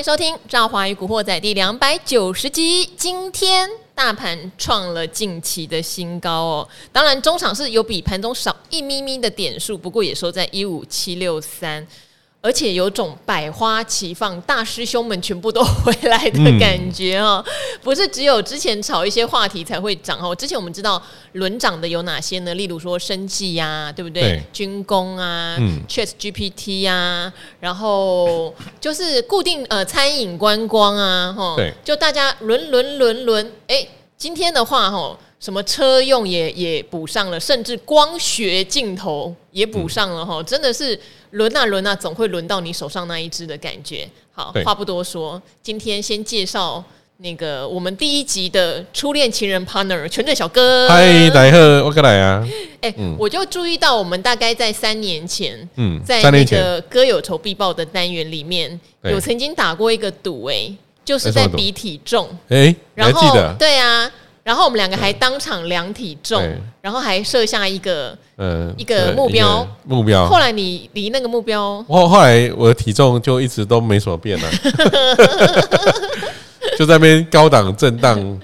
迎收听《赵华与古惑仔》第两百九十集。今天大盘创了近期的新高哦，当然中场是有比盘中少一咪咪的点数，不过也收在一五七六三。而且有种百花齐放，大师兄们全部都回来的感觉哦，嗯、不是只有之前炒一些话题才会涨哦。之前我们知道轮涨的有哪些呢？例如说生技呀，对不对？对军工啊、嗯、Chat GPT 呀、啊，然后就是固定呃餐饮观光啊，哈，对，就大家轮轮轮轮，哎，今天的话哈。什么车用也也补上了，甚至光学镜头也补上了哈，嗯、真的是轮啊轮啊，总会轮到你手上那一只的感觉。好，对话不多说，今天先介绍那个我们第一集的初恋情人 partner 权证小哥。嗨，大家好，我过来啊。哎、欸，嗯、我就注意到我们大概在三年前，嗯，在那个歌有仇必报的单元里面有曾经打过一个赌，哎，就是在比体重，哎、欸，然后对啊。然后我们两个还当场量体重，然后还设下一个呃一个目标目标。后来你离那个目标，后后来我的体重就一直都没什么变了，就在那边高档震荡。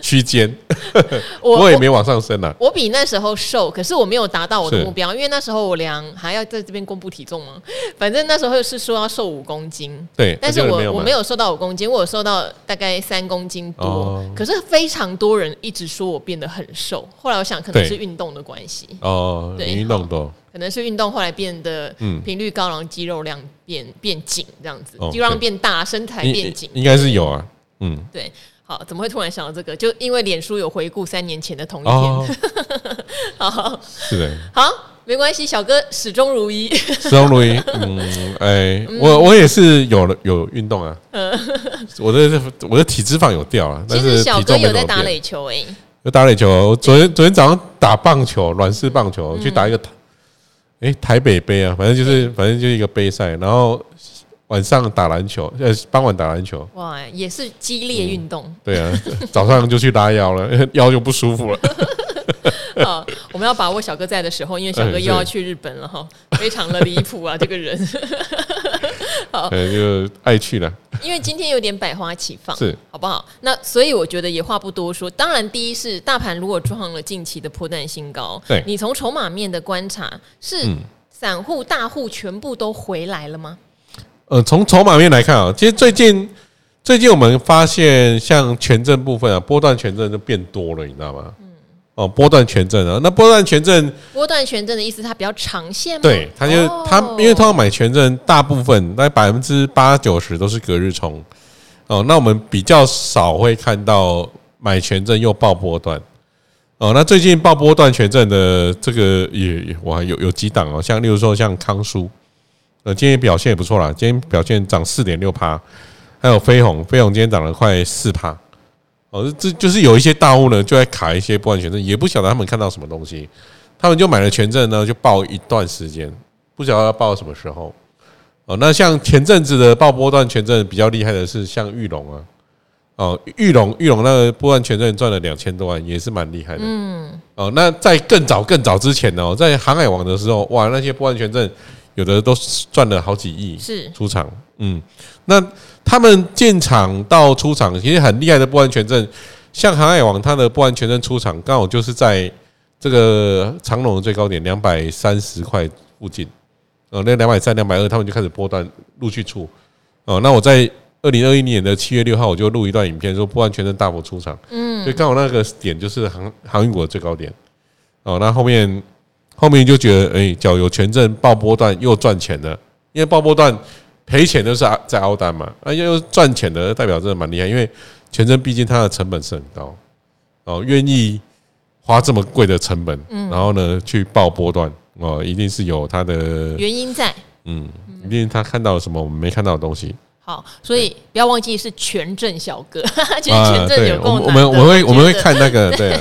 区间，我我也没往上升了。我比那时候瘦，可是我没有达到我的目标，因为那时候我量还要在这边公布体重嘛。反正那时候是说要瘦五公斤，对，但是我我没有瘦到五公斤，我有瘦到大概三公斤多。可是非常多人一直说我变得很瘦，后来我想可能是运动的关系哦，对，运动多，可能是运动后来变得频率高，然后肌肉量变变紧这样子，肌肉量变大，身材变紧，应该是有啊，嗯，对。好，怎么会突然想到这个？就因为脸书有回顾三年前的同一天。哦、好，是的。好，没关系，小哥始终如一，始终如一。嗯，哎、欸，嗯、我我也是有了有运动啊。嗯，我的我的体脂肪有掉啊，但是小哥有在打垒球哎、欸，有打垒球。昨天昨天早上打棒球，软式棒球，去打一个台哎、欸、台北杯啊，反正就是反正就是一个杯赛，然后。晚上打篮球，呃，傍晚打篮球，哇，也是激烈运动、嗯。对啊，早上就去拉腰了，腰就不舒服了。好，我们要把握小哥在的时候，因为小哥又要去日本了哈，嗯、非常的离谱啊，这个人。好，就爱去了。因为今天有点百花齐放，是好不好？那所以我觉得也话不多说。当然，第一是大盘如果创了近期的波段新高，对，你从筹码面的观察，是散户大户全部都回来了吗？呃，从筹码面来看啊，其实最近最近我们发现，像权证部分啊，波段权证就变多了，你知道吗？嗯。哦，波段权证啊，那波段权证，波段权证的意思，它比较长线吗？对，它就它，因为它要买权证，大部分大概百分之八九十都是隔日冲。哦，那我们比较少会看到买权证又爆波段。哦，那最近爆波段权证的这个也哇，有有几档哦，像例如说像康舒。呃，今天表现也不错啦，今天表现涨四点六趴，还有飞鸿，飞鸿今天涨了快四趴。哦，这就是有一些大户呢，就在卡一些波段权证，也不晓得他们看到什么东西，他们就买了权证呢，就报一段时间，不晓得要报什么时候。哦，那像前阵子的报波段权证比较厉害的是像玉龙啊，哦，玉龙玉龙那个波段权证赚了两千多万，也是蛮厉害的。嗯，哦，那在更早更早之前呢，在航海王的时候，哇，那些波段权证。有的都赚了好几亿，是。出场，嗯，那他们建厂到出厂，其实很厉害的不安全证，像航海网，它的不安全证出厂刚好就是在这个长龙的最高点两百三十块附近，哦，那两百三、两百二，他们就开始波段陆续出，哦，那我在二零二一年的七月六号，我就录一段影片，说不安全证大幅出场，嗯，所以刚好那个点就是航航运股的最高点，哦，那后面。后面就觉得，哎、欸，脚有权证爆波段又赚钱了，因为爆波段赔钱都是在凹单嘛，啊，又赚钱的代表真的蛮厉害，因为权证毕竟它的成本是很高，哦，愿意花这么贵的成本，然后呢去爆波段，哦，一定是有它的原因在，嗯，一定他看到了什么我们没看到的东西。好，所以不要忘记是权正小哥，其 实权正有够难。我们我们会我们会看那个，对，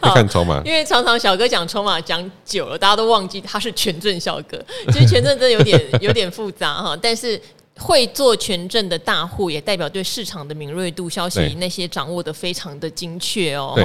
会看筹码。因为常常小哥讲筹码讲久了，大家都忘记他是权正小哥。其实权正真的有点有点复杂哈，但是会做权证的大户，也代表对市场的敏锐度、消息那些掌握的非常的精确哦。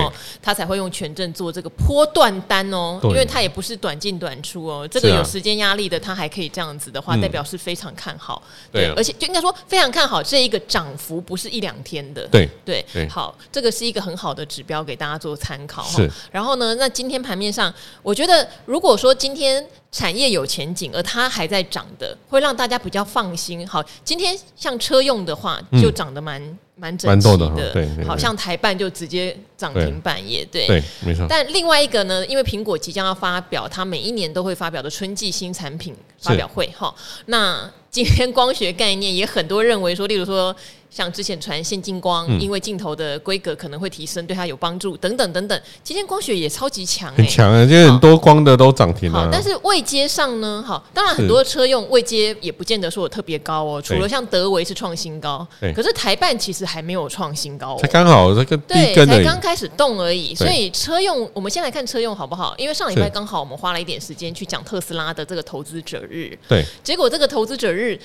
他才会用权证做这个波段单哦，因为他也不是短进短出哦。这个有时间压力的，他还可以这样子的话，代表是非常看好。对，而且就应该说非常看好这一个涨幅不是一两天的。对对对，好，这个是一个很好的指标给大家做参考。哈。然后呢，那今天盘面上，我觉得如果说今天产业有前景，而它还在涨的，会让大家比较放心。好，今天像车用的话，就涨得蛮。蛮整齐的，对，好像台办就直接涨停板也对，对，没错。但另外一个呢，因为苹果即将要发表它每一年都会发表的春季新产品发表会，哈，那今天光学概念也很多认为说，例如说。像之前传现金光，因为镜头的规格可能会提升，对它有帮助，等等等等。今天光学也超级强，很强啊！今天很多光的都涨停了。但是位阶上呢，好，当然很多车用位阶也不见得说我特别高哦。除了像德维是创新高，可是台办其实还没有创新高，才刚好这个对，才刚开始动而已。所以车用，我们先来看车用好不好？因为上礼拜刚好我们花了一点时间去讲特斯拉的这个投资者日，对，结果这个投资者日，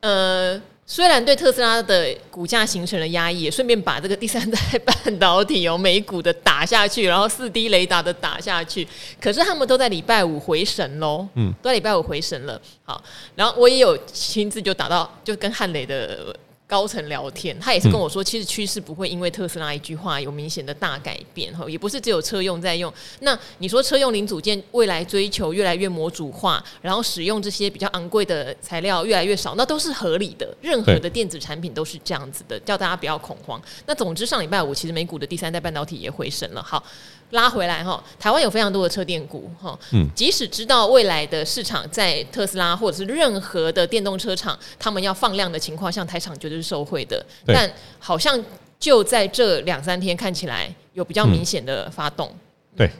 呃。虽然对特斯拉的股价形成了压抑，也顺便把这个第三代半导体哦美股的打下去，然后四 D 雷达的打下去，可是他们都在礼拜五回神喽，嗯，都在礼拜五回神了。好，然后我也有亲自就打到，就跟汉磊的。高层聊天，他也是跟我说，其实趋势不会因为特斯拉一句话有明显的大改变哈，也不是只有车用在用。那你说车用零组件未来追求越来越模组化，然后使用这些比较昂贵的材料越来越少，那都是合理的。任何的电子产品都是这样子的，叫大家不要恐慌。那总之上礼拜五其实美股的第三代半导体也回升了。好。拉回来哈，台湾有非常多的车电股哈，嗯，即使知道未来的市场在特斯拉或者是任何的电动车厂，他们要放量的情况，像台厂绝对是受惠的，但好像就在这两三天看起来有比较明显的发动，对，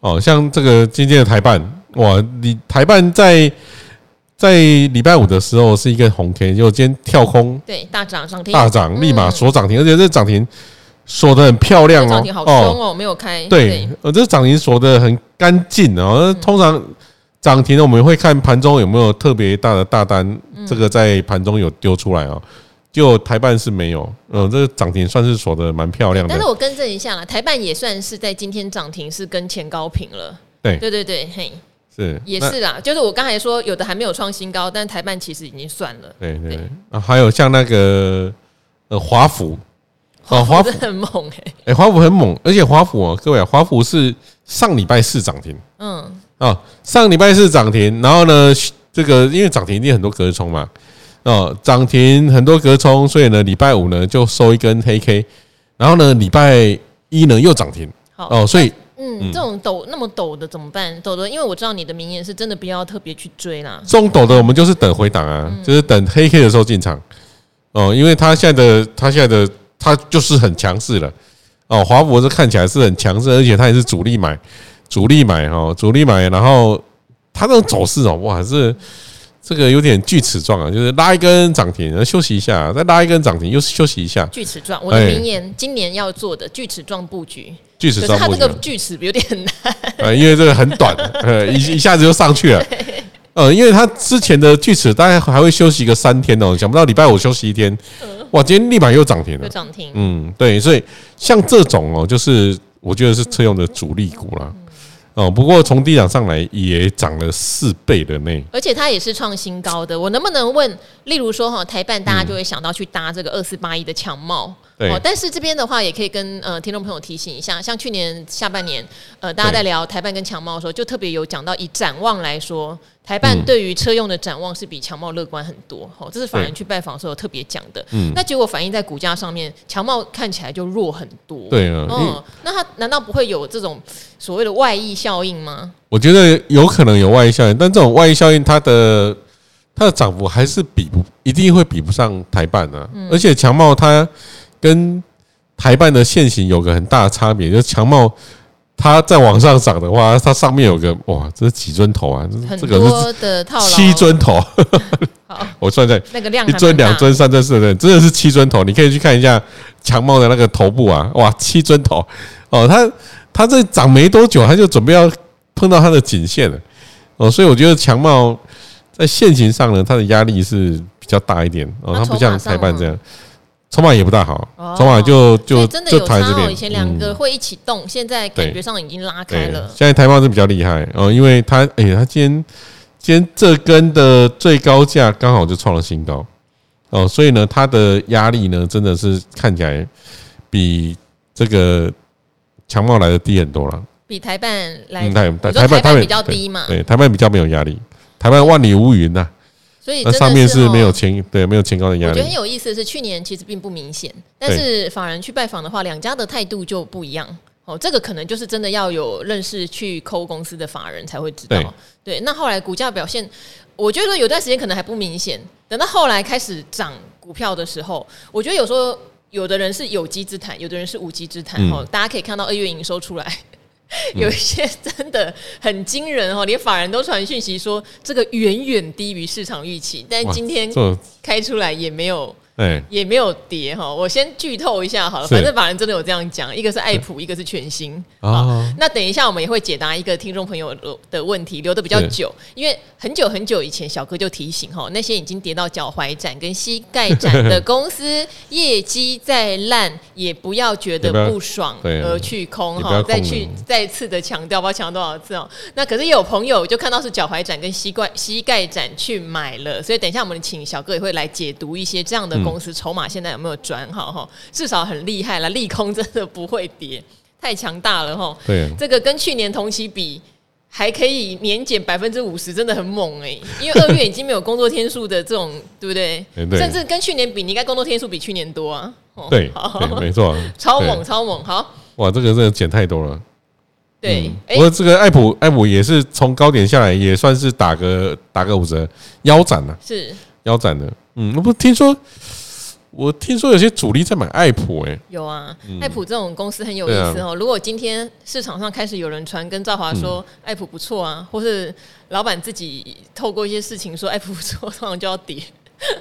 哦，像这个今天的台办，哇，你台办在在礼拜五的时候是一个红 K，就今天跳空，对，大涨涨停，大涨立马锁涨停，而且这涨停。锁得很漂亮哦，好凶哦，没有开。对，呃，这涨停锁得很干净哦。通常涨停呢，我们会看盘中有没有特别大的大单，这个在盘中有丢出来哦。就台办是没有，嗯，这个涨停算是锁得蛮漂亮的。但是我更正一下啦，台办也算是在今天涨停是跟前高平了。对，对对对，嘿，是也是啦。就是我刚才说有的还没有创新高，但台办其实已经算了。对对，啊，还有像那个呃华孚。哦，华府很猛哎！哎，华府很猛，而且华府哦，各位啊，华府是上礼拜四涨停，嗯，啊，上礼拜四涨停，然后呢，这个因为涨停一定很多隔日冲嘛，哦，涨停很多隔冲，所以呢，礼拜五呢就收一根黑 K，然后呢，礼拜一呢又涨停，哦，所以嗯，这种抖那么抖的怎么办？抖的，因为我知道你的名言是真的不要特别去追啦。这种抖的，我们就是等回档啊，就是等黑 K 的时候进场，哦，因为它现在的它现在的。它就是很强势了。哦，华博是看起来是很强势，而且它也是主力买，主力买哈，主力买，然后它这种走势哦，哇，是这个有点锯齿状啊，就是拉一根涨停，然后休息一下，再拉一根涨停，又休息一下，锯齿状。我的名言，今年要做的锯齿状布局，锯齿状布局，可是它这个锯齿有点难，呃，因为这个很短，呃，一一下子就上去了，呃，因为它之前的锯齿大概还会休息个三天哦，想不到礼拜五休息一天。哇！今天立马又涨停了，又涨停。嗯，对，所以像这种哦，就是我觉得是车用的主力股啦。哦，不过从低档上来也涨了四倍的内，而且它也是创新高的。我能不能问，例如说哈，台办大家就会想到去搭这个二四八一的强茂。哦，但是这边的话也可以跟呃听众朋友提醒一下，像去年下半年，呃，大家在聊台办跟强茂的时候，就特别有讲到以展望来说，台办对于车用的展望是比强茂乐观很多。好，这是法人去拜访的时候特别讲的。嗯，那结果反映在股价上面，强茂看起来就弱很多。对啊，嗯，那它难道不会有这种所谓的外溢效应吗？我觉得有可能有外溢效应，但这种外溢效应它的它的涨幅还是比不一定会比不上台办的，而且强茂它。跟台办的线型有个很大的差别，就是强茂它在往上涨的话，它上面有个哇，这是几尊头啊？这个是七尊头。我算在那个量，一尊、两尊、三尊、四尊，真的是七尊头。你可以去看一下强茂的那个头部啊，哇，七尊头哦。它它这涨没多久，它就准备要碰到它的颈线了哦。所以我觉得强茂在线型上呢，它的压力是比较大一点哦，它不像台办这样，筹码也不大好，筹码就就真的有差哦。以前两个会一起动，现在感觉上已经拉开了。现在台茂是比较厉害哦，因为它哎，它今天今天这根的最高价刚好就创了新高哦，所以呢，它的压力呢真的是看起来比这个强茂来的低很多了。比台办来，嗯、台台办台办比较低嘛？对，台办比较没有压力，台办万里无云呐、啊，所以那上面是没有前对没有前高的压力。我觉得很有意思的是，去年其实并不明显，但是法人去拜访的话，两家的态度就不一样。哦，这个可能就是真的要有认识去抠公司的法人才会知道。对，对，那后来股价表现，我觉得有段时间可能还不明显，等到后来开始涨股票的时候，我觉得有时候有的人是有机之谈，有的人是无机之谈。哦、嗯，大家可以看到二月营收出来。有一些真的很惊人哦，连法人都传讯息说这个远远低于市场预期，但今天开出来也没有。对，也没有跌哈。我先剧透一下好了，反正法人真的有这样讲，一个是爱普，一个是全新。好，那等一下我们也会解答一个听众朋友的问题，留的比较久，因为很久很久以前小哥就提醒哈，那些已经跌到脚踝展跟膝盖展的公司，业绩再烂也不要觉得不爽而去空哈。再去再次的强调，不知道强调多少次哦。那可是有朋友就看到是脚踝展跟膝盖膝盖展去买了，所以等一下我们请小哥也会来解读一些这样的。公司筹码现在有没有转好哈？至少很厉害了，利空真的不会跌，太强大了哈。对，这个跟去年同期比还可以年减百分之五十，真的很猛哎。因为二月已经没有工作天数的这种，对不对？甚至跟去年比，你应该工作天数比去年多啊。对，没错，超猛超猛。好，哇，这个真的减太多了。对，不过这个艾普艾普也是从高点下来，也算是打个打个五折，腰斩了，是腰斩的。嗯，我不听说，我听说有些主力在买爱普，哎，有啊，爱普这种公司很有意思哦。如果今天市场上开始有人传跟赵华说爱普不错啊，或是老板自己透过一些事情说爱普不错，通常就要跌。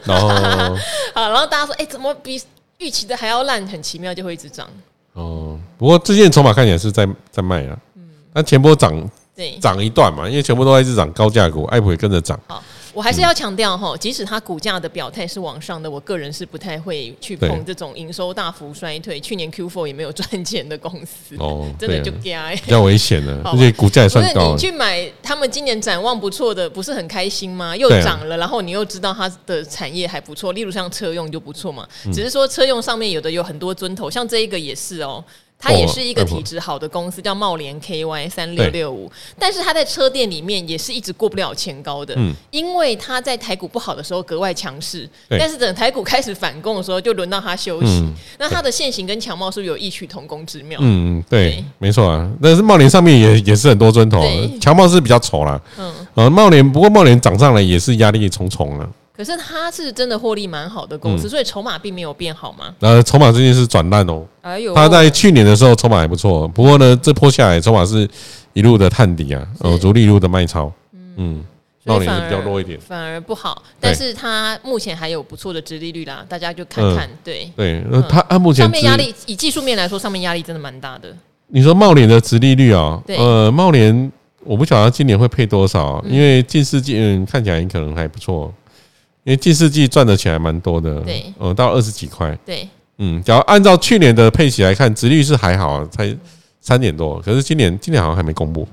哦，好，然后大家说，哎，怎么比预期的还要烂？很奇妙，就会一直涨。哦，不过最近筹码看起来是在在卖啊。嗯，那前波涨，对，涨一段嘛，因为全部都在一直涨高价股，爱普也跟着涨。好。我还是要强调哈，即使它股价的表态是往上的，我个人是不太会去碰这种营收大幅衰退、去年 Q4 也没有赚钱的公司哦，真的就比较危险了，而且股价也算高。你去买他们今年展望不错的，不是很开心吗？又涨了，然后你又知道它的产业还不错，例如像车用就不错嘛。只是说车用上面有的有很多尊头，像这一个也是哦。它也是一个体质好的公司，叫茂联 KY 三六六五，但是它在车店里面也是一直过不了前高的，嗯，因为它在台股不好的时候格外强势，但是等台股开始反攻的时候，就轮到它休息。那它的现行跟强茂是不是有异曲同工之妙？嗯，对，没错啊。但是茂联上面也也是很多尊头，强茂是比较丑啦。嗯，呃，茂联不过茂联涨上来也是压力重重了。可是它是真的获利蛮好的公司，嗯、所以筹码并没有变好吗？呃，筹码最近是转烂哦。哎呦，它在去年的时候筹码还不错，不过呢，这波下来筹码是一路的探底啊，呃，逐利一路的卖超。嗯，茂联是比较弱一点，反而不好。但是它目前还有不错的殖利率啦，大家就看看。嗯、对对，那它按目前上面压力以技术面来说，上面压力真的蛮大的。你说茂联的殖利率啊？对呃，茂联我不晓得今年会配多少，因为近四季嗯看起来可能还不错。因为第四季赚的钱还蛮多的，对，呃，到二十几块，对，嗯，假如按照去年的配息来看，殖率是还好，才三点多，可是今年今年好像还没公布，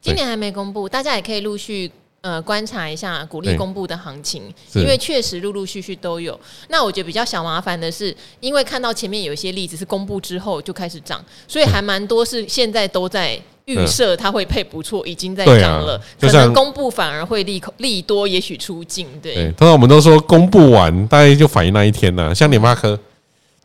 今年还没公布，大家也可以陆续呃观察一下鼓励公布的行情，因为确实陆陆续续都有。那我觉得比较小麻烦的是，因为看到前面有一些例子是公布之后就开始涨，所以还蛮多是现在都在。预设它会配不错，已经在涨了，啊、可能公布反而会利利多，也许出尽。对，通常我们都说公布完大概就反映那一天呢、啊，像联发科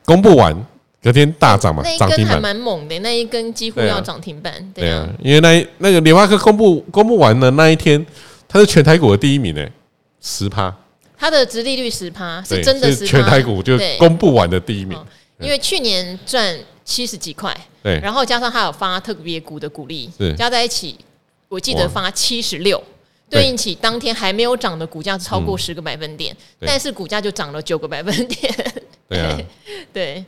公布完隔天大涨嘛，涨停还蛮猛的，那一根几乎要涨停板。对啊，因为那那个联发科公布公布完的那一天，它是全台股的第一名呢，十趴，它的殖利率十趴是真的是全台股就公布完的第一名，因为去年赚。七十几块，对，然后加上他有发特别股的股利，是。加在一起，我记得发七十六，对。应起当天还没有涨的股价超过十个百分点，嗯、但是股价就涨了九个百分点。对啊，对，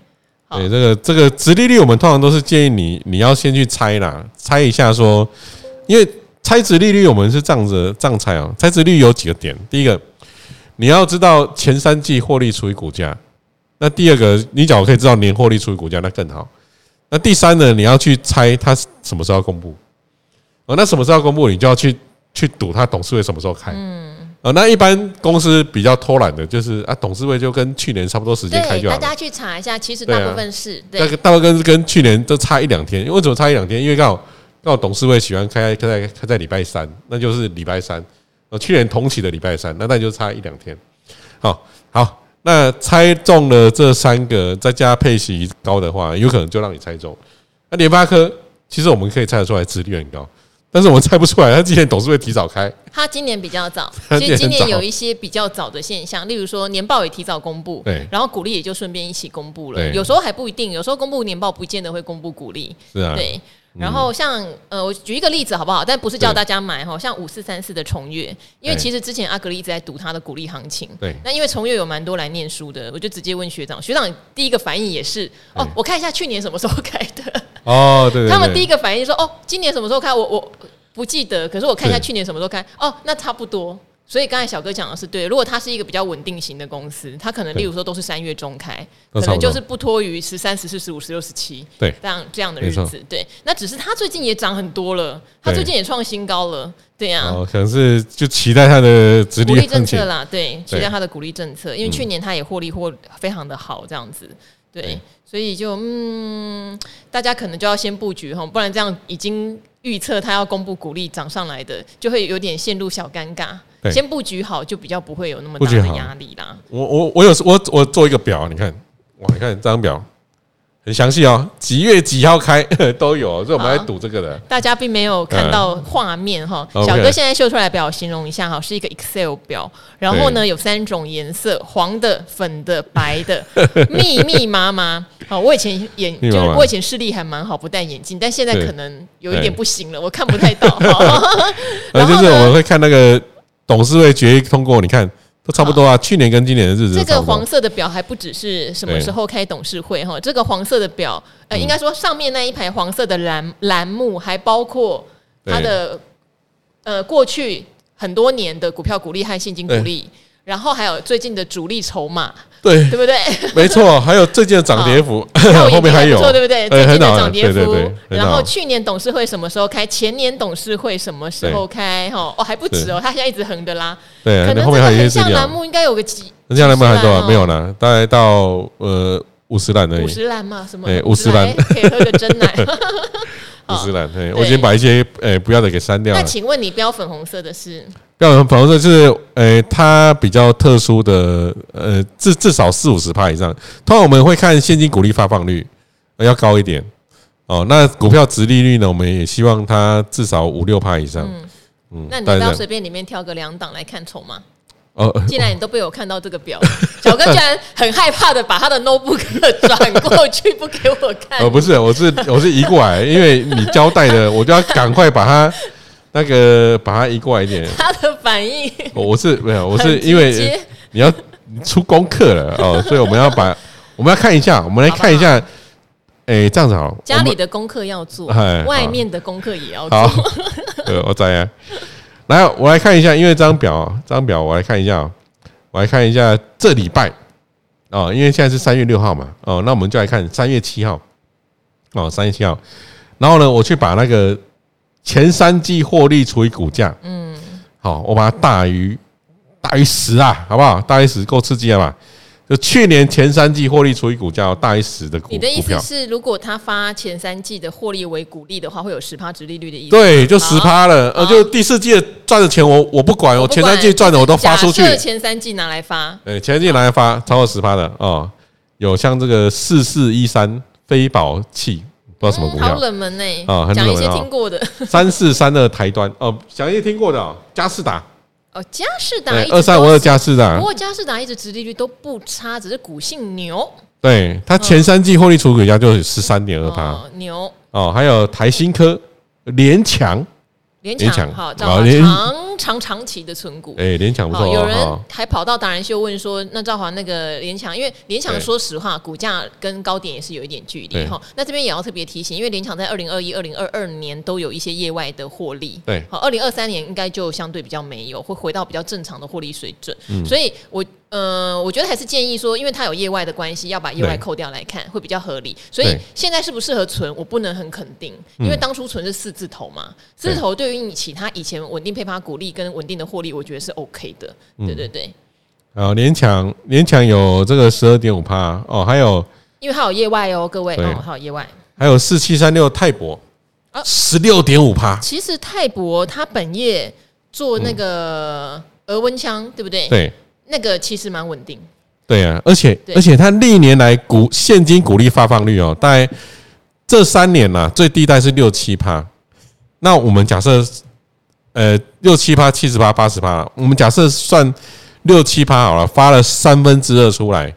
对，这个这个殖利率，我们通常都是建议你你要先去猜啦，猜一下说，因为猜殖利率，我们是这样子这样猜啊，猜殖利率有几个点，第一个。你要知道前三季获利除以股价。那第二个，你假如可以知道年获利除以股价，那更好。那第三呢，你要去猜它什么时候要公布。哦，那什么时候要公布，你就要去去赌它董事会什么时候开。嗯。哦，那一般公司比较偷懒的，就是啊，董事会就跟去年差不多时间开就好了。大家去查一下，其实大部分是。对。那个大部分是跟去年都差一两天，为什么差一两天？因为刚好刚好董事会喜欢开开在开在礼拜三，那就是礼拜三。哦，去年同期的礼拜三，那那就差一两天。好，好。那猜中了这三个，再加配息高的话，有可能就让你猜中。那联发科其实我们可以猜得出来，殖率很高，但是我们猜不出来，他今年董事会提早开。他今年比较早，所以今年有一些比较早的现象，例如说年报也提早公布，对，然后股利也就顺便一起公布了。有时候还不一定，有时候公布年报不见得会公布股利。是啊，对。然后像呃，我举一个例子好不好？但不是叫大家买哈，像五四三四的重月，因为其实之前阿格力一直在赌它的股利行情。对。那因为重月有蛮多来念书的，我就直接问学长，学长第一个反应也是哦，我看一下去年什么时候开的。哦，对。他们第一个反应说哦，今年什么时候开？我我不记得，可是我看一下去年什么时候开。哦，那差不多。所以刚才小哥讲的是对，如果它是一个比较稳定型的公司，它可能例如说都是三月中开，可能就是不拖于十三、十四、十五、十六、十七，对，这样这样的日子，对。那只是它最近也涨很多了，它最近也创新高了，对呀。哦，可能是就期待它的鼓励政策啦，对，期待它的鼓励政策，因为去年它也获利获非常的好，这样子，对。所以就嗯，大家可能就要先布局哈，不然这样已经预测它要公布股利涨上来的，就会有点陷入小尴尬。先布局好，就比较不会有那么大的压力啦。我我我有我我做一个表，你看，哇，你看这张表很详细哦，几月几号开 都有，所以我们来赌这个的。大家并没有看到画面哈，小哥现在秀出来表，形容一下哈，是一个 Excel 表，然后呢有三种颜色，黄的、粉的、白的，密密麻麻。好，我以前眼就是我以前视力还蛮好，不戴眼镜，但现在可能有一点不行了，我看不太到。然后就是我们会看那个。董事会决议通过，你看都差不多啊。去年跟今年的日子，这个黄色的表还不只是什么时候开董事会哈，这个黄色的表，呃，应该说上面那一排黄色的栏栏目，还包括它的呃过去很多年的股票股利和现金股利，然后还有最近的主力筹码。对，对不对？没错，还有最近的涨跌幅，后面还有，对不对？最近的涨跌幅，然后去年董事会什么时候开？前年董事会什么时候开？哈，哦，还不止哦，他现在一直横的啦。对，可能后面还有一些栏目，应该有个几，横向栏目还多少？没有了，大概到呃五十栏而已。五十栏嘛，什么？五十栏可以喝个真奶。五十栏，我已经把一些诶不要的给删掉了。那请问你标粉红色的是？标粉红色就是，诶、欸，它比较特殊的，呃，至至少四五十趴以上。通常我们会看现金股利发放率要高一点哦。那股票值利率呢？我们也希望它至少五六趴以上。嗯，嗯，那你不要随便里面挑个两档来看筹码。哦，既然你都被我看到这个表，小哥居然很害怕的把他的 notebook 转过去不给我看。哦，不是，我是我是移过来，因为你交代的，我就要赶快把它。那个把它移过来一点，他的反应，我是没有，我是因为你要出功课了哦，所以我们要把我们要看一下，我们来看一下，哎，这样子好，家里的功课要做，外面的功课也要做。呃，我在呀，来，我来看一下，因为这张表，这张表我来看一下，我来看一下这礼拜哦，因为现在是三月六号嘛，哦，那我们就来看三月七号，哦，三月七号，然后呢，我去把那个。前三季获利除以股价，嗯，好，我把它大于大于十啊，好不好？大于十够刺激了吧？就去年前三季获利除以股价大于十的股，你的意思是，如果他发前三季的获利为股利的话，会有十趴值利率的意思？对，就十趴了。呃，就第四季赚的钱我我不管，我前三季赚的我都发出去。前三季拿来发，对，前三季拿来发超过十趴的哦。有像这个四四一三飞宝器。不知道什么股票，好冷门呢啊！讲一些听过的，三四三二台端哦，讲一些听过的哦，佳世达哦，嘉士达二三五二嘉士达，不过佳士达一直殖利率都不差，只是股性牛。对，它前三季获利除股价就是十三点二八，牛哦。还有台新科、联强联联强强哈，兆华长长长期的存股，哎，联强不错。有人哦还跑到达人秀问说，那兆华那个联强，因为联强对。说实话，股价跟高点也是有一点距离对。哈。那这边也要特别提醒，因为联强在二零二一、二零二二年都有一些业外的获利，对。好，二零二三年应该就相对比较没有，会回到比较正常的获利水准。嗯所以我呃，我觉得还是建议说，因为它有业外的关系，要把业外扣掉来看，会比较合理。所以对。现在适不适合存，我不能很肯定，因为当初存是四字头嘛，四字头对于你其他以前稳定配发股利跟稳定的获利，我觉得是 OK 的。对对对。啊，联强联强有这个十二点五趴哦，还有因为它有业外哦，各位哦，还有业外。还有四七三六泰博啊十六点五趴，其实泰博它本业做那个额温枪，对不对？对那个其实蛮稳定。对啊，而且而且它历年来股现金股利发放率哦，大概这三年呐、啊，最低大概是六七趴。那我们假设呃六七趴、七十趴、八十趴，我们假设算六七趴好了，发了三分之二出来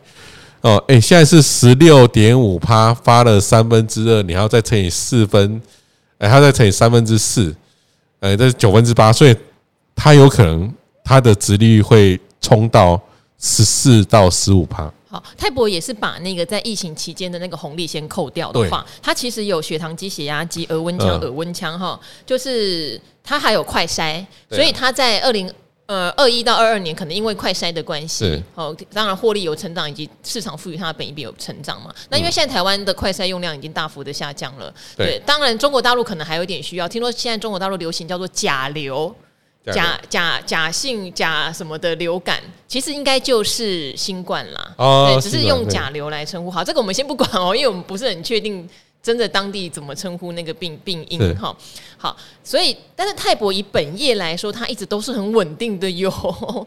哦，哎，现在是十六点五趴，发了三分之二，你还要再乘以四分，哎，还要再乘以三分之四，呃，这是九分之八，所以它有可能它的殖利率会冲到。十四到十五趴，好，泰博也是把那个在疫情期间的那个红利先扣掉的话，它其实有血糖机、血压机、额温枪、嗯耳温枪哈，就是它还有快筛，所以它在二零呃二一到二二年可能因为快筛的关系是，哦，当然获利有成长，以及市场赋予它的本益比有成长嘛。那因为现在台湾的快筛用量已经大幅的下降了，对对，当然中国大陆可能还有点需要。听说现在中国大陆流行叫做甲流。假假假性假什么的流感，其实应该就是新冠啦。哦，对，只是用假流来称呼。好，这个我们先不管哦，因为我们不是很确定真的当地怎么称呼那个病病因哈。好，所以但是泰博以本业来说，它一直都是很稳定的哟。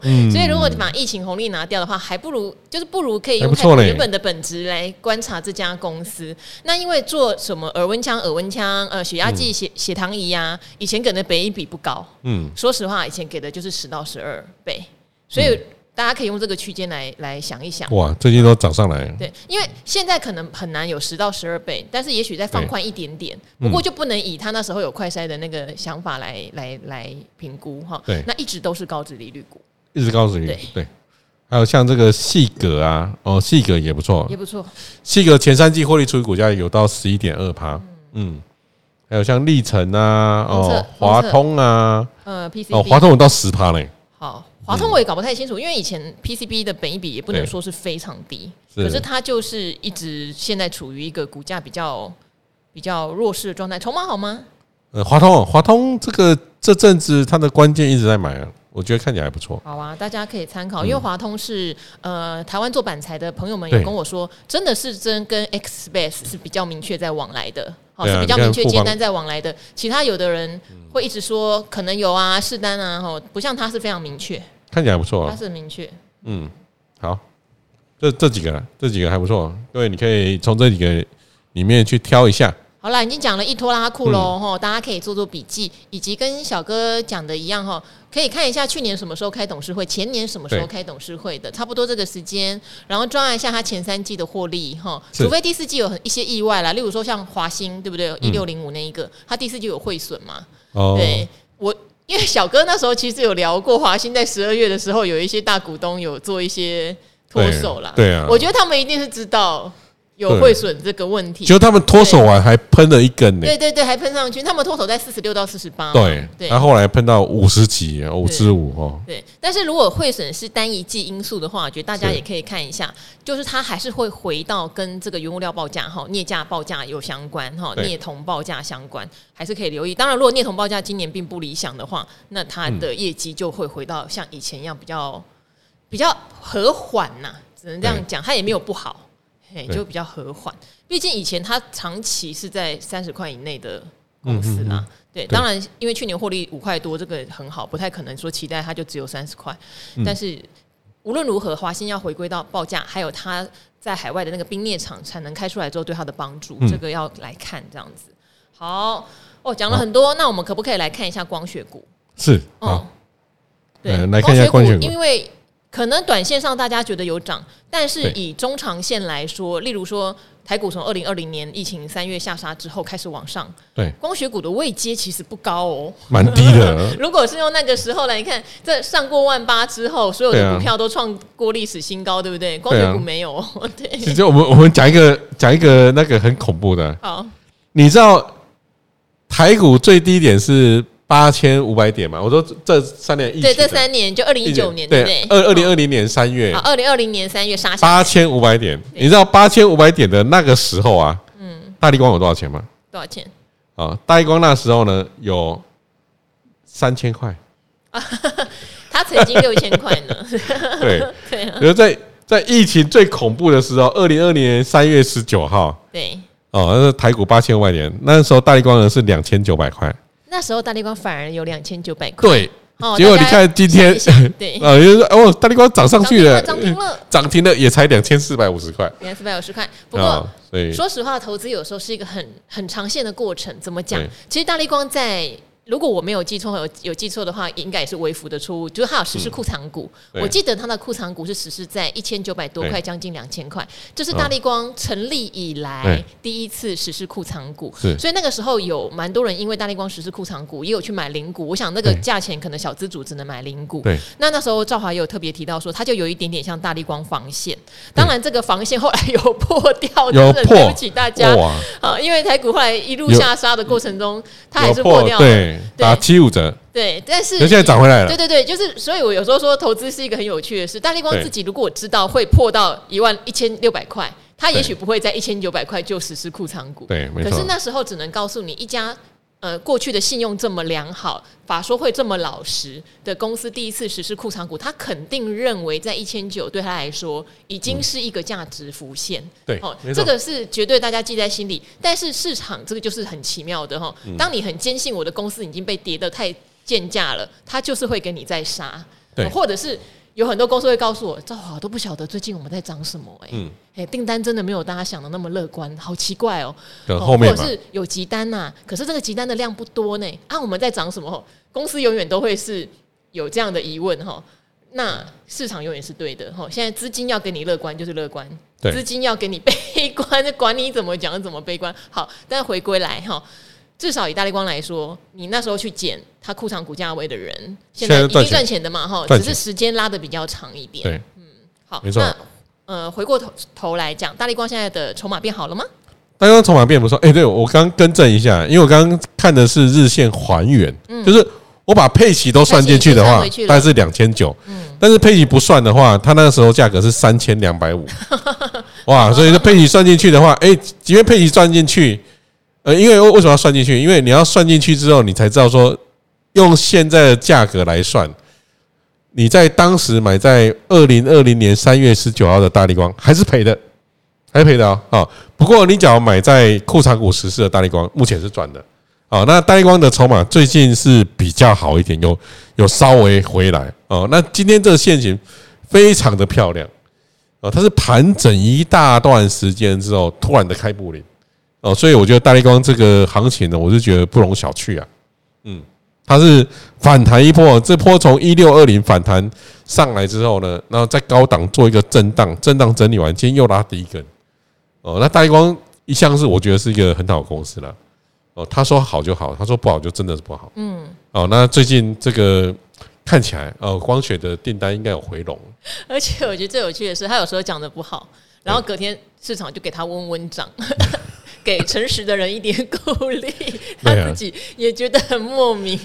嗯、所以如果把疫情红利拿掉的话，还不如就是不如可以用泰博原本的本质来观察这家公司。那因为做什么耳温枪、耳温枪、呃血压计、血血糖仪啊，以前给的本益比不高。嗯，说实话，以前给的就是十到十二倍，所以。嗯大家可以用这个区间来来想一想。哇，最近都涨上来了。对，因为现在可能很难有十到十二倍，但是也许再放宽一点点。不过就不能以他那时候有快筛的那个想法来来来评估哈。对，那一直都是高值利率股，一直高值利率。对对，还有像这个细格啊，哦，细格也不错，也不错。细格前三季获利除以股价有到十一点二趴。嗯，还有像历程啊，哦，华通啊，呃，PCB 哦，华通有到十趴嘞。好。华通我也搞不太清楚，因为以前 PCB 的本益比也不能说是非常低，可是它就是一直现在处于一个股价比较比较弱势的状态。筹码好吗？呃，华通，华通这个这阵子它的关键一直在买啊，我觉得看起来还不错。好啊，大家可以参考，因为华通是呃台湾做板材的朋友们也跟我说，真的是真跟 XSpace 是比较明确在往来的。好，是比较明确接单在往来的，其他有的人会一直说可能有啊，试单啊，吼，不像他是非常明确，看起来不错啊，他是明确，嗯，好，这这几个，这几个还不错，各位你可以从这几个里面去挑一下。好啦，已经讲了一拖拉库喽，吼，大家可以做做笔记，以及跟小哥讲的一样，哈，可以看一下去年什么时候开董事会，前年什么时候开董事会的，差不多这个时间，然后抓一下他前三季的获利，哈，除非第四季有一些意外啦，例如说像华兴，对不对？一六零五那一个，它第四季有汇损嘛？哦，对我，因为小哥那时候其实有聊过，华兴在十二月的时候有一些大股东有做一些脱手啦，对啊，我觉得他们一定是知道。有汇损这个问题，就他们脱手完还喷了一根呢。对对对，还喷上去。他们脱手在四十六到四十八。对对，然后后来喷到五十几，五十五哦。对，但是如果汇损是单一季因素的话，我觉得大家也可以看一下，就是它还是会回到跟这个原物料报价哈、镍价报价有相关哈、镍铜报价相关，还是可以留意。当然，如果镍铜报价今年并不理想的话，那它的业绩就会回到像以前一样比较比较和缓呐，只能这样讲，它也没有不好。哎，就比较和缓。毕竟以前它长期是在三十块以内的公司啦。对，当然因为去年获利五块多，这个很好，不太可能说期待它就只有三十块。但是无论如何，华兴要回归到报价，还有它在海外的那个冰镍厂产能开出来之后对它的帮助，这个要来看这样子。好哦，讲了很多，那我们可不可以来看一下光学股？是，哦，对，来看一下光学股，因为。可能短线上大家觉得有涨，但是以中长线来说，例如说台股从二零二零年疫情三月下杀之后开始往上，对，光学股的位阶其实不高哦，蛮低的。如果是用那个时候来你看，这上过万八之后，所有的股票都创过历史新高，对不对？光学股没有。对，其实我们我们讲一个讲一个那个很恐怖的，好，你知道台股最低点是？八千五百点嘛，我说这三年疫情，对，这三年就二零一九年，对？二二零二零年三月，二零二零年三月杀下。八千五百点，你知道八千五百点的那个时候啊，嗯，大立光有多少钱吗？多少钱？啊，大立光那时候呢有三千块，他曾经六千块呢，对。对，比如在在疫情最恐怖的时候，二零二零年三月十九号，对，哦，那是台股八千五百点，那时候大立光呢是两千九百块。那时候大力光反而有两千九百块，对，结果你看今天，对，啊，就是哦，大力光涨上去了，涨停了，涨停了也才两千四百五十块，两千四百五十块。不过，说实话，投资有时候是一个很很长线的过程。怎么讲？其实大力光在。如果我没有记错，有有记错的话，应该也是微幅的错误。就是它有实施库藏股，我记得它的库藏股是实施在一千九百多块，将近两千块。这是大力光成立以来第一次实施库藏股，所以那个时候有蛮多人因为大力光实施库藏股，也有去买零股。我想那个价钱可能小资主只能买零股。那那时候赵华也有特别提到说，它就有一点点像大力光防线。当然，这个防线后来有破掉，真的对不起大家。啊，因为台股后来一路下杀的过程中，它还是破掉了。打七五折，对，但是现在涨回来了。对对对，就是，所以我有时候说投资是一个很有趣的事。大力光自己如果知道会破到一万一千六百块，他也许不会在一千九百块就实施库藏股。对，没错。可是那时候只能告诉你一家。呃，过去的信用这么良好，法说会这么老实的公司，第一次实施库藏股，他肯定认为在一千九对他来说已经是一个价值浮现。对，哦，这个是绝对大家记在心里。但是市场这个就是很奇妙的哈，当你很坚信我的公司已经被跌得太贱价了，他就是会给你再杀，对，或者是。有很多公司会告诉我，赵华都不晓得最近我们在涨什么哎、嗯，哎、嗯，订单真的没有大家想的那么乐观，好奇怪哦、喔。或者是有急单呐、啊，可是这个急单的量不多呢。啊，我们在涨什么？公司永远都会是有这样的疑问哈。那市场永远是对的哈。现在资金要给你乐观就是乐观，资金要给你悲观，管你怎么讲怎么悲观。好，但回归来哈。至少以大力光来说，你那时候去捡它库藏股价位的人，现在已经赚钱的嘛哈，只是时间拉的比较长一点。对，嗯，好，没错。呃，回过头头来讲，大力光现在的筹码变好了吗？大力光筹码变不错。哎、欸，对我刚更正一下，因为我刚刚看的是日线还原，嗯、就是我把配息都算进去的话，大概是两千九。嗯，但是配息不算的话，它那个时候价格是三千两百五。哇，所以说配息算进去的话，哎、欸，即便配息算进去。呃，因为为什么要算进去？因为你要算进去之后，你才知道说，用现在的价格来算，你在当时买在二零二零年三月十九号的大立光还是赔的，还是赔的啊、哦！不过你只要买在库藏股实施的大力光，目前是赚的啊。那大立光的筹码最近是比较好一点，有有稍微回来哦。那今天这个线型非常的漂亮啊，它是盘整一大段时间之后，突然的开布林。哦，所以我觉得大立光这个行情呢，我是觉得不容小觑啊。嗯，它是反弹一波，这波从一六二零反弹上来之后呢，然后在高档做一个震荡，震荡整理完，今天又拉第一根。哦，那大立光一向是我觉得是一个很好的公司了。哦，他说好就好，他说不好就真的是不好。嗯。哦，那最近这个看起来，哦，光学的订单应该有回笼。而且我觉得最有趣的是，他有时候讲的不好，然后隔天市场就给他温温涨。给诚实的人一点鼓励，他自己也觉得很莫名。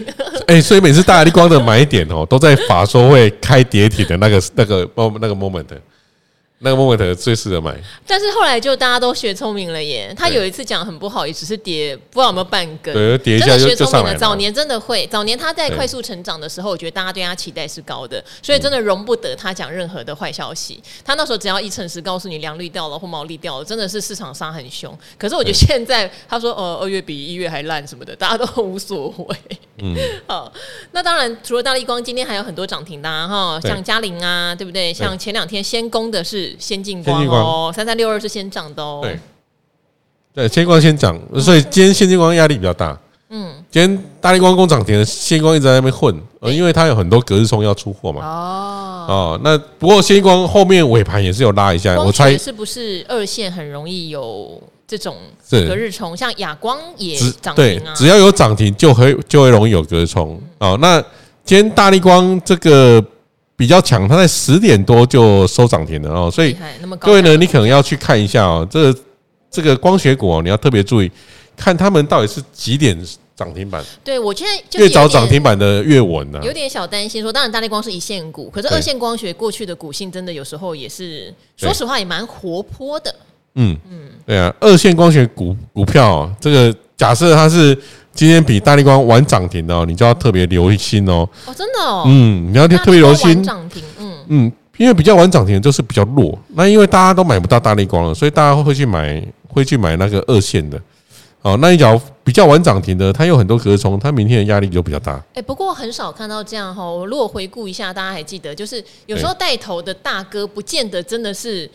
哎、欸，所以每次大力光的买点哦，都在法说会开跌停的那个、那个、那个 moment。那个 moment 最适合买，但是后来就大家都学聪明了耶。他有一次讲很不好，也只是跌，不知道有没有半根。对，跌一下就上来了。早年真的会，早年他在快速成长的时候，我觉得大家对他期待是高的，所以真的容不得他讲任何的坏消息。他那时候只要一诚实告诉你良率掉了或毛利掉了，真的是市场杀很凶。可是我觉得现在他说呃二月比一月还烂什么的，大家都无所谓。嗯，好，那当然除了大力光，今天还有很多涨停的哈，像嘉玲啊，对不对？像前两天先攻的是。先进光哦，三三六二是先涨的哦。对，对，先光先涨，所以今天先进光压力比较大。嗯，今天大力光工涨停，先光一直在那边混，呃，因为它有很多隔日冲要出货嘛。哦哦，那不过矽光后面尾盘也是有拉一下，我猜是不是二线很容易有这种隔日冲？像亚光也涨停啊，对，只要有涨停就会就会容易有隔日冲。哦，那今天大力光这个比较强，它在十点多就收涨停了哦，所以各位呢，你可能要去看一下哦，这個这个光学股哦，你要特别注意，看他们到底是几点。涨停板，对我现在越早涨停板的越稳呢，有点小担心。说当然，大力光是一线股，可是二线光学过去的股性真的有时候也是，说实话也蛮活泼的。嗯嗯，对啊，二线光学股股票，这个假设它是今天比大立光晚涨停的哦，你就要特别留心哦。哦，真的哦，嗯，你要特别留心涨停，嗯嗯，因为比较晚涨停就是比较弱。那因为大家都买不到大立光了，所以大家会去买，会去买那个二线的。哦，那一脚比较晚涨停的，它有很多隔日冲，它明天的压力就比较大。哎、欸，不过很少看到这样哈。我如果回顾一下，大家还记得，就是有时候带头的大哥，不见得真的是。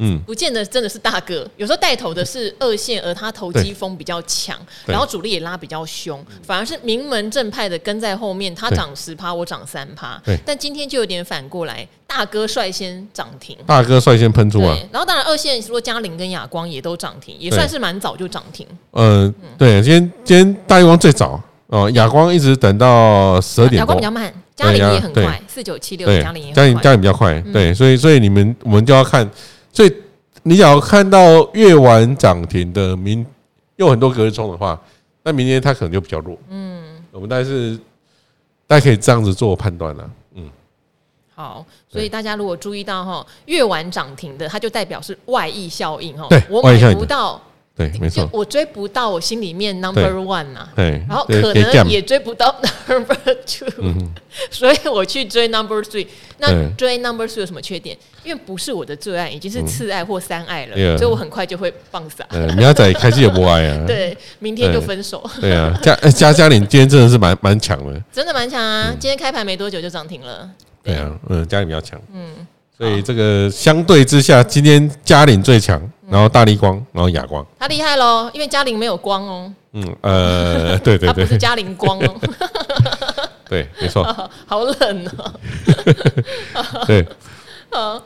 嗯，不见得真的是大哥，有时候带头的是二线，而他投机风比较强，然后主力也拉比较凶，反而是名门正派的跟在后面，他涨十趴，我涨三趴。但今天就有点反过来，大哥率先涨停，大哥率先喷出啊。然后当然二线如果嘉陵跟亚光也都涨停，也算是蛮早就涨停。嗯，对，今天今天大立光最早哦，亚光一直等到十二点，亚光比较慢，嘉陵也很快，四九七六，嘉陵嘉陵嘉陵比较快，对，所以所以你们我们就要看。所以你想要看到越晚涨停的明有很多隔日冲的话，那明天它可能就比较弱。嗯，我们大概是大家可以这样子做判断了。嗯，好，所以大家如果注意到哈，越晚涨停的，它就代表是外溢效应哈。对，我买不到。对，没错，我追不到我心里面 number one 呐，对，然后可能也追不到 number two，所以我去追 number three。那追 number three 有什么缺点？因为不是我的最爱，已经是次爱或三爱了，所以我很快就会放洒。明仔载开机也不爱啊，对，明天就分手。对啊，嘉嘉嘉陵今天真的是蛮蛮强的，真的蛮强啊！今天开盘没多久就涨停了。对啊，嗯，嘉陵比较强，嗯。所以这个相对之下，今天嘉陵最强，然后大力光，然后亚光，他厉害喽，因为嘉陵没有光哦。嗯呃，对对对，他不是嘉陵光哦。对，没错。好冷哦。对，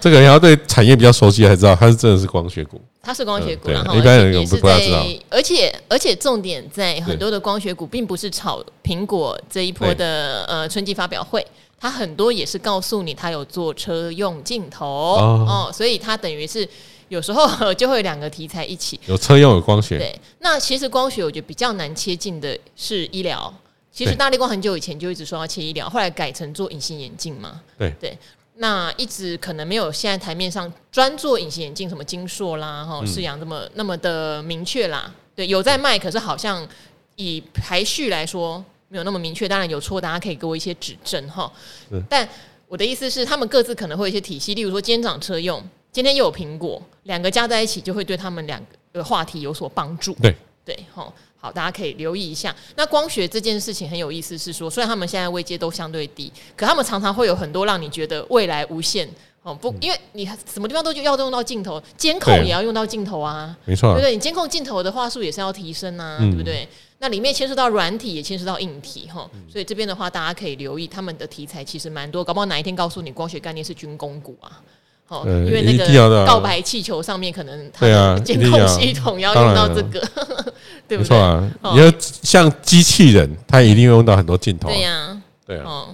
这个人要对产业比较熟悉，才知道他是真的是光学股。它是光学股，然后一般人不不知道。而且而且重点在很多的光学股，并不是炒苹果这一波的呃春季发表会。它很多也是告诉你，它有做车用镜头哦，所以它等于是有时候 就会有两个题材一起，有车用有光学。对，那其实光学我觉得比较难切进的是医疗。其实大立光很久以前就一直说要切医疗，后来改成做隐形眼镜嘛。对对，那一直可能没有现在台面上专做隐形眼镜，什么金硕啦、哈世阳这么那么的明确啦。对，有在卖，可是好像以排序来说。没有那么明确，当然有错，大家可以给我一些指正哈。但我的意思是，他们各自可能会有一些体系，例如说今天涨车用，今天又有苹果，两个加在一起就会对他们两个话题有所帮助。对对，好，好，大家可以留意一下。那光学这件事情很有意思，是说虽然他们现在位阶都相对低，可他们常常会有很多让你觉得未来无限哦。不，因为你什么地方都要用到镜头，监控也要用到镜头啊，没错，对不对？你监控镜头的话术也是要提升啊，对不对？那里面牵涉到软体，也牵涉到硬体，哈，所以这边的话，大家可以留意他们的题材，其实蛮多。搞不好哪一天告诉你，光学概念是军工股啊，好，因为那个告白气球上面可能它的监控系统要用到这个，对不对？没错啊，因为像机器人，它一定用到很多镜头。对呀，对啊，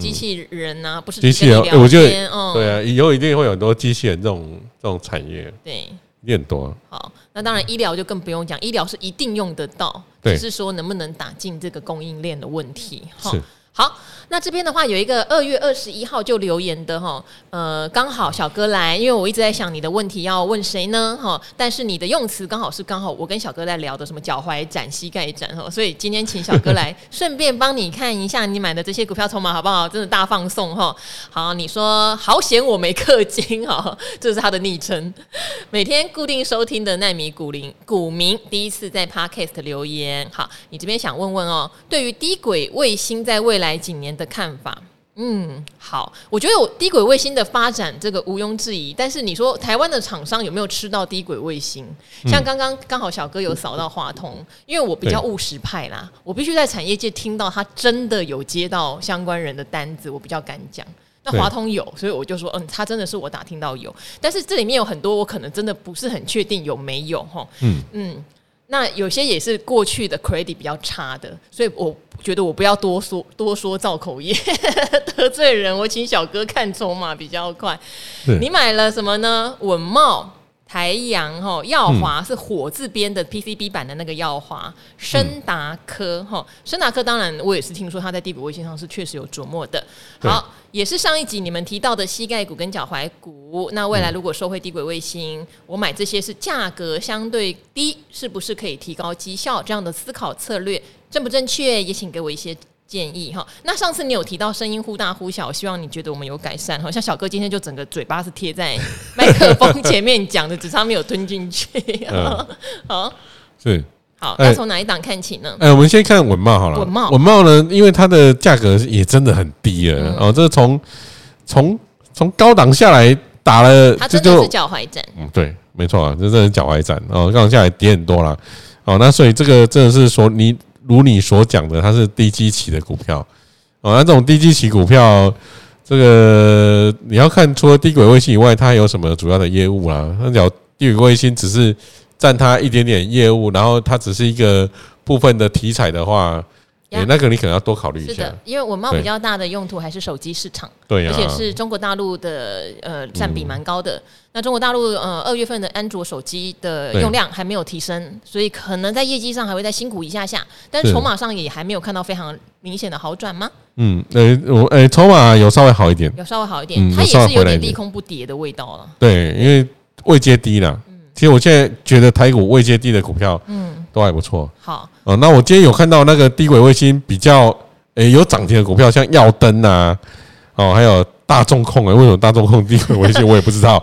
机器人呐，不是机器人，我觉得，对啊，以后一定会有很多机器人这种这种产业。对。变多好，那当然医疗就更不用讲，医疗是一定用得到，只是说能不能打进这个供应链的问题。是。好，那这边的话有一个二月二十一号就留言的哈，呃，刚好小哥来，因为我一直在想你的问题要问谁呢哈，但是你的用词刚好是刚好我跟小哥在聊的什么脚踝展、膝盖展哈，所以今天请小哥来 顺便帮你看一下你买的这些股票筹码好不好？真的大放送哈。好，你说好险我没氪金哈，这是他的昵称。每天固定收听的奈米股林股民第一次在 Podcast 留言，好，你这边想问问哦，对于低轨卫星在未来几年的看法，嗯，好，我觉得有低轨卫星的发展这个毋庸置疑，但是你说台湾的厂商有没有吃到低轨卫星？像刚刚刚好小哥有扫到华通，因为我比较务实派啦，我必须在产业界听到他真的有接到相关人的单子，我比较敢讲。那华通有，所以我就说，嗯，他真的是我打听到有，但是这里面有很多我可能真的不是很确定有没有哈。嗯嗯。那有些也是过去的 credit 比较差的，所以我觉得我不要多说多说造口业 得罪人，我请小哥看筹码比较快。你买了什么呢？稳懋。台阳哈耀华是火字边的 PCB 版的那个耀华，升达科哈升达科当然我也是听说他在地轨卫星上是确实有琢磨的。好，也是上一集你们提到的膝盖骨跟脚踝骨。那未来如果收回低轨卫星，我买这些是价格相对低，是不是可以提高绩效？这样的思考策略正不正确？也请给我一些。建议哈，那上次你有提到声音忽大忽小，我希望你觉得我们有改善哈。像小哥今天就整个嘴巴是贴在麦克风前面讲的，只差没有吞进去。嗯、好，是好，那从哪一档看起呢？哎，我们先看稳懋好了。稳懋，稳茂呢，因为它的价格也真的很低了、嗯、哦。这从从从高档下来打了，它真的是脚踝战。嗯，对，没错啊，这真的是脚踝战哦。高档下来跌很多了哦，那所以这个真的是说你。如你所讲的，它是低基期的股票哦。那这种低基期股票，这个你要看，除了低轨卫星以外，它有什么主要的业务啦？那叫低轨卫星只是占它一点点业务，然后它只是一个部分的题材的话。欸、那个你可能要多考虑一下。是的，因为稳懋比较大的用途还是手机市场，对，而且是中国大陆的呃占比蛮高的。嗯、那中国大陆呃二月份的安卓手机的用量还没有提升，所以可能在业绩上还会再辛苦一下下。但筹码上也还没有看到非常明显的好转吗？嗯，呃，我呃筹码有稍微好一点，有稍微好一点，它也是有点利空不跌的味道了。对，因为位阶低了。其实我现在觉得台股位阶低的股票，嗯，都还不错。好，哦，那我今天有看到那个低轨卫星比较，诶，有涨停的股票，像耀登啊，哦，还有大众控啊。为什么大众控低轨卫星 我也不知道，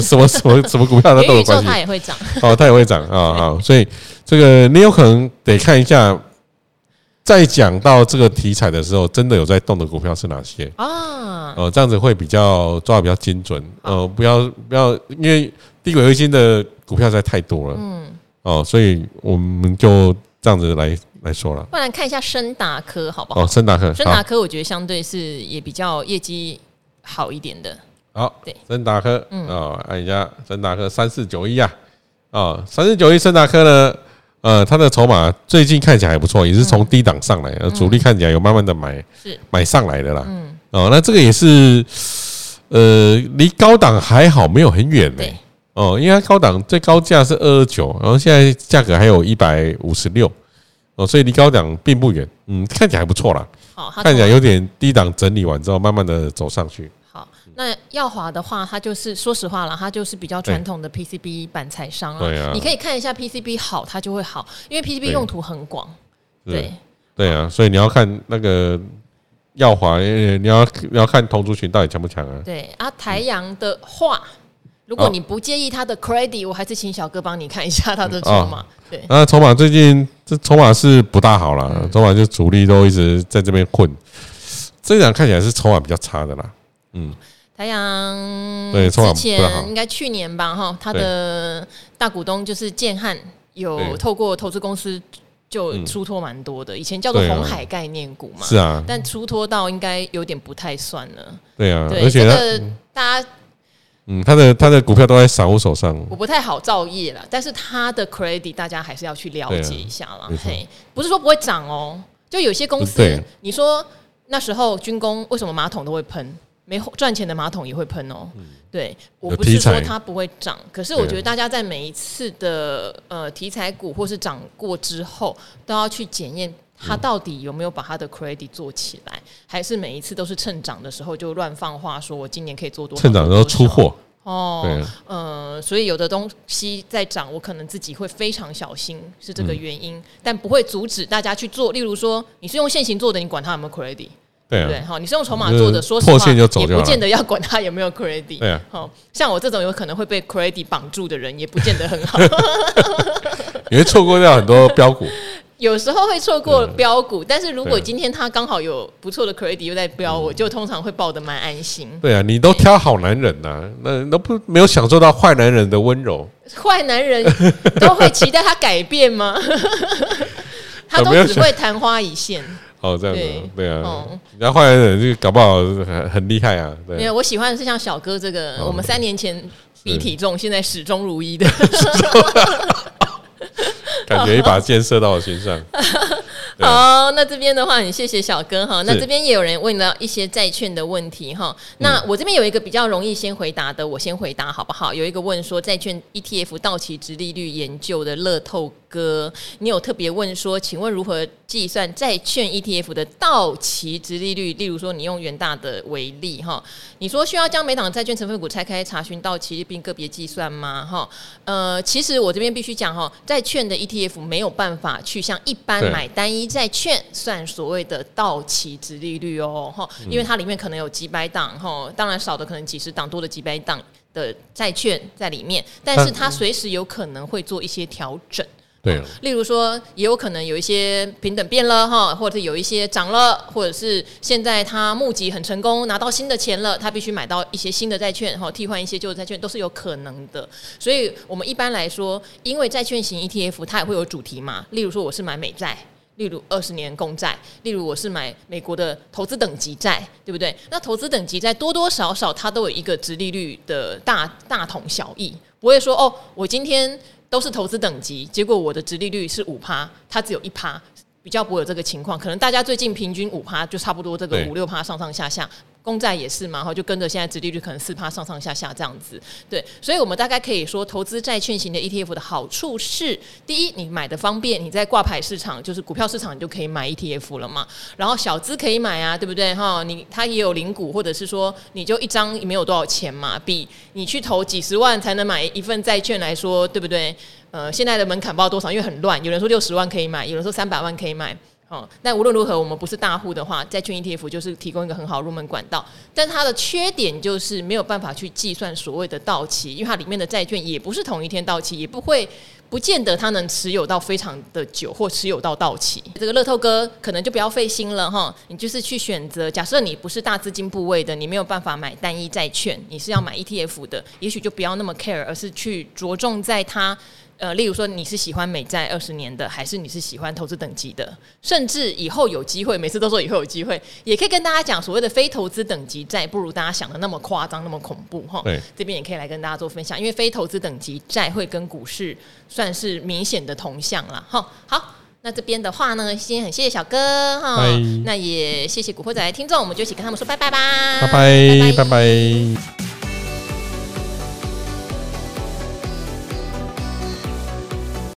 什么什么什么股票它都有关系。它也会涨，哦，它也会涨啊 啊！所以这个你有可能得看一下，在讲到这个题材的时候，真的有在动的股票是哪些啊？哦，这样子会比较抓的比较精准。呃，不要不要，因为。低轨卫星的股票实在太多了，嗯，哦，所以我们就这样子来来说了。不然看一下升达科好不好？哦，升达科，升达科，我觉得相对是也比较业绩好一点的。好，对，升达科，嗯，哦，按一下升达科三四九一啊，哦，三四九一升达科呢，呃，它的筹码最近看起来还不错，也是从低档上来，呃，主力看起来有慢慢的买，是。买上来的啦，嗯，哦，那这个也是，呃，离高档还好，没有很远呢。哦，因为它高档最高价是二二九，然后现在价格还有一百五十六，哦，所以离高档并不远，嗯，看起来还不错啦。好，看起来有点低档整理完之后，慢慢的走上去。好，那耀华的话，它就是说实话了，它就是比较传统的 PCB 板材商啊。对啊，你可以看一下 PCB 好，它就会好，因为 PCB 用途很广。对，对啊，所以你要看那个耀华，你要你要看同族群到底强不强啊？对啊，台阳的话。如果你不介意他的 credit，我还是请小哥帮你看一下他的筹码。对，那筹码最近这筹码是不大好了，筹码就主力都一直在这边混，这样看起来是筹码比较差的啦。嗯，台阳对之前应该去年吧哈，他的大股东就是建汉有透过投资公司就出脱蛮多的，以前叫做红海概念股嘛，是啊，但出脱到应该有点不太算了。对啊，而且这个大家。嗯，他的他的股票都在散户手上，我不太好造业了。但是他的 credit 大家还是要去了解一下啦。嘿，不是说不会涨哦，就有些公司，你说那时候军工为什么马桶都会喷，没赚钱的马桶也会喷哦。对，我不是说它不会涨，可是我觉得大家在每一次的呃题材股或是涨过之后，都要去检验。他到底有没有把他的 credit 做起来，还是每一次都是趁涨的时候就乱放话，说我今年可以做多少？趁涨的时候出货哦，对，呃，所以有的东西在涨，我可能自己会非常小心，是这个原因，嗯、但不会阻止大家去做。例如说，你是用现行做的，你管他有没有 credit？对啊，对，好，你是用筹码做的，说实话，也不见得要管他有没有 credit。对啊，好，像我这种有可能会被 credit 绑住的人，也不见得很好，你会错过掉很多标股。有时候会错过标股，但是如果今天他刚好有不错的 credit 又在飙，我就通常会抱得蛮安心。对啊，你都挑好男人呐、啊，那都不没有享受到坏男人的温柔。坏男人都会期待他改变吗？他都只会昙花一现。哦，这样子，对啊，然后坏男人就搞不好很很厉害啊。对，没有，我喜欢的是像小哥这个，我们三年前比体重，现在始终如一的。感觉一把箭射到我心上。好，那这边的话，很谢谢小哥哈。那这边也有人问到一些债券的问题哈。那我这边有一个比较容易先回答的，我先回答好不好？有一个问说，债券 ETF 到期值利率研究的乐透哥，你有特别问说，请问如何计算债券 ETF 的到期值利率？例如说，你用元大的为例哈，你说需要将每档债券成分股拆开查询到期并个别计算吗？哈，呃，其实我这边必须讲哈，债券的 ETF 没有办法去像一般买单一。债券算所谓的到期值利率哦，哈，因为它里面可能有几百档，哈，当然少的可能几十档，多的几百档的债券在里面，但是它随时有可能会做一些调整，对，例如说也有可能有一些平等变了哈，或者有一些涨了，或者是现在它募集很成功，拿到新的钱了，它必须买到一些新的债券，哈，替换一些旧的债券都是有可能的，所以我们一般来说，因为债券型 ETF 它也会有主题嘛，例如说我是买美债。例如二十年公债，例如我是买美国的投资等级债，对不对？那投资等级债多多少少它都有一个殖利率的大大同小异，不会说哦，我今天都是投资等级，结果我的直利率是五趴，它只有一趴，比较不会有这个情况。可能大家最近平均五趴，就差不多这个五六趴上上下下。公债也是嘛，哈，就跟着现在殖利率可能四趴上上下下这样子，对，所以我们大概可以说，投资债券型的 ETF 的好处是，第一，你买的方便，你在挂牌市场，就是股票市场，你就可以买 ETF 了嘛，然后小资可以买啊，对不对？哈，你它也有零股，或者是说，你就一张没有多少钱嘛，比你去投几十万才能买一份债券来说，对不对？呃，现在的门槛不知道多少，因为很乱，有人说六十万可以买，有人说三百万可以买。哦，但无论如何，我们不是大户的话，债券 ETF 就是提供一个很好入门管道。但它的缺点就是没有办法去计算所谓的到期，因为它里面的债券也不是同一天到期，也不会不见得它能持有到非常的久或持有到到期。这个乐透哥可能就不要费心了哈，你就是去选择。假设你不是大资金部位的，你没有办法买单一债券，你是要买 ETF 的，也许就不要那么 care，而是去着重在它。呃，例如说你是喜欢美债二十年的，还是你是喜欢投资等级的？甚至以后有机会，每次都说以后有机会，也可以跟大家讲，所谓的非投资等级债不如大家想的那么夸张，那么恐怖哈。对，这边也可以来跟大家做分享，因为非投资等级债会跟股市算是明显的同向了哈。好，那这边的话呢，先很谢谢小哥哈，那也谢谢古惑仔的听众，我们就一起跟他们说拜拜吧，拜拜拜拜。拜拜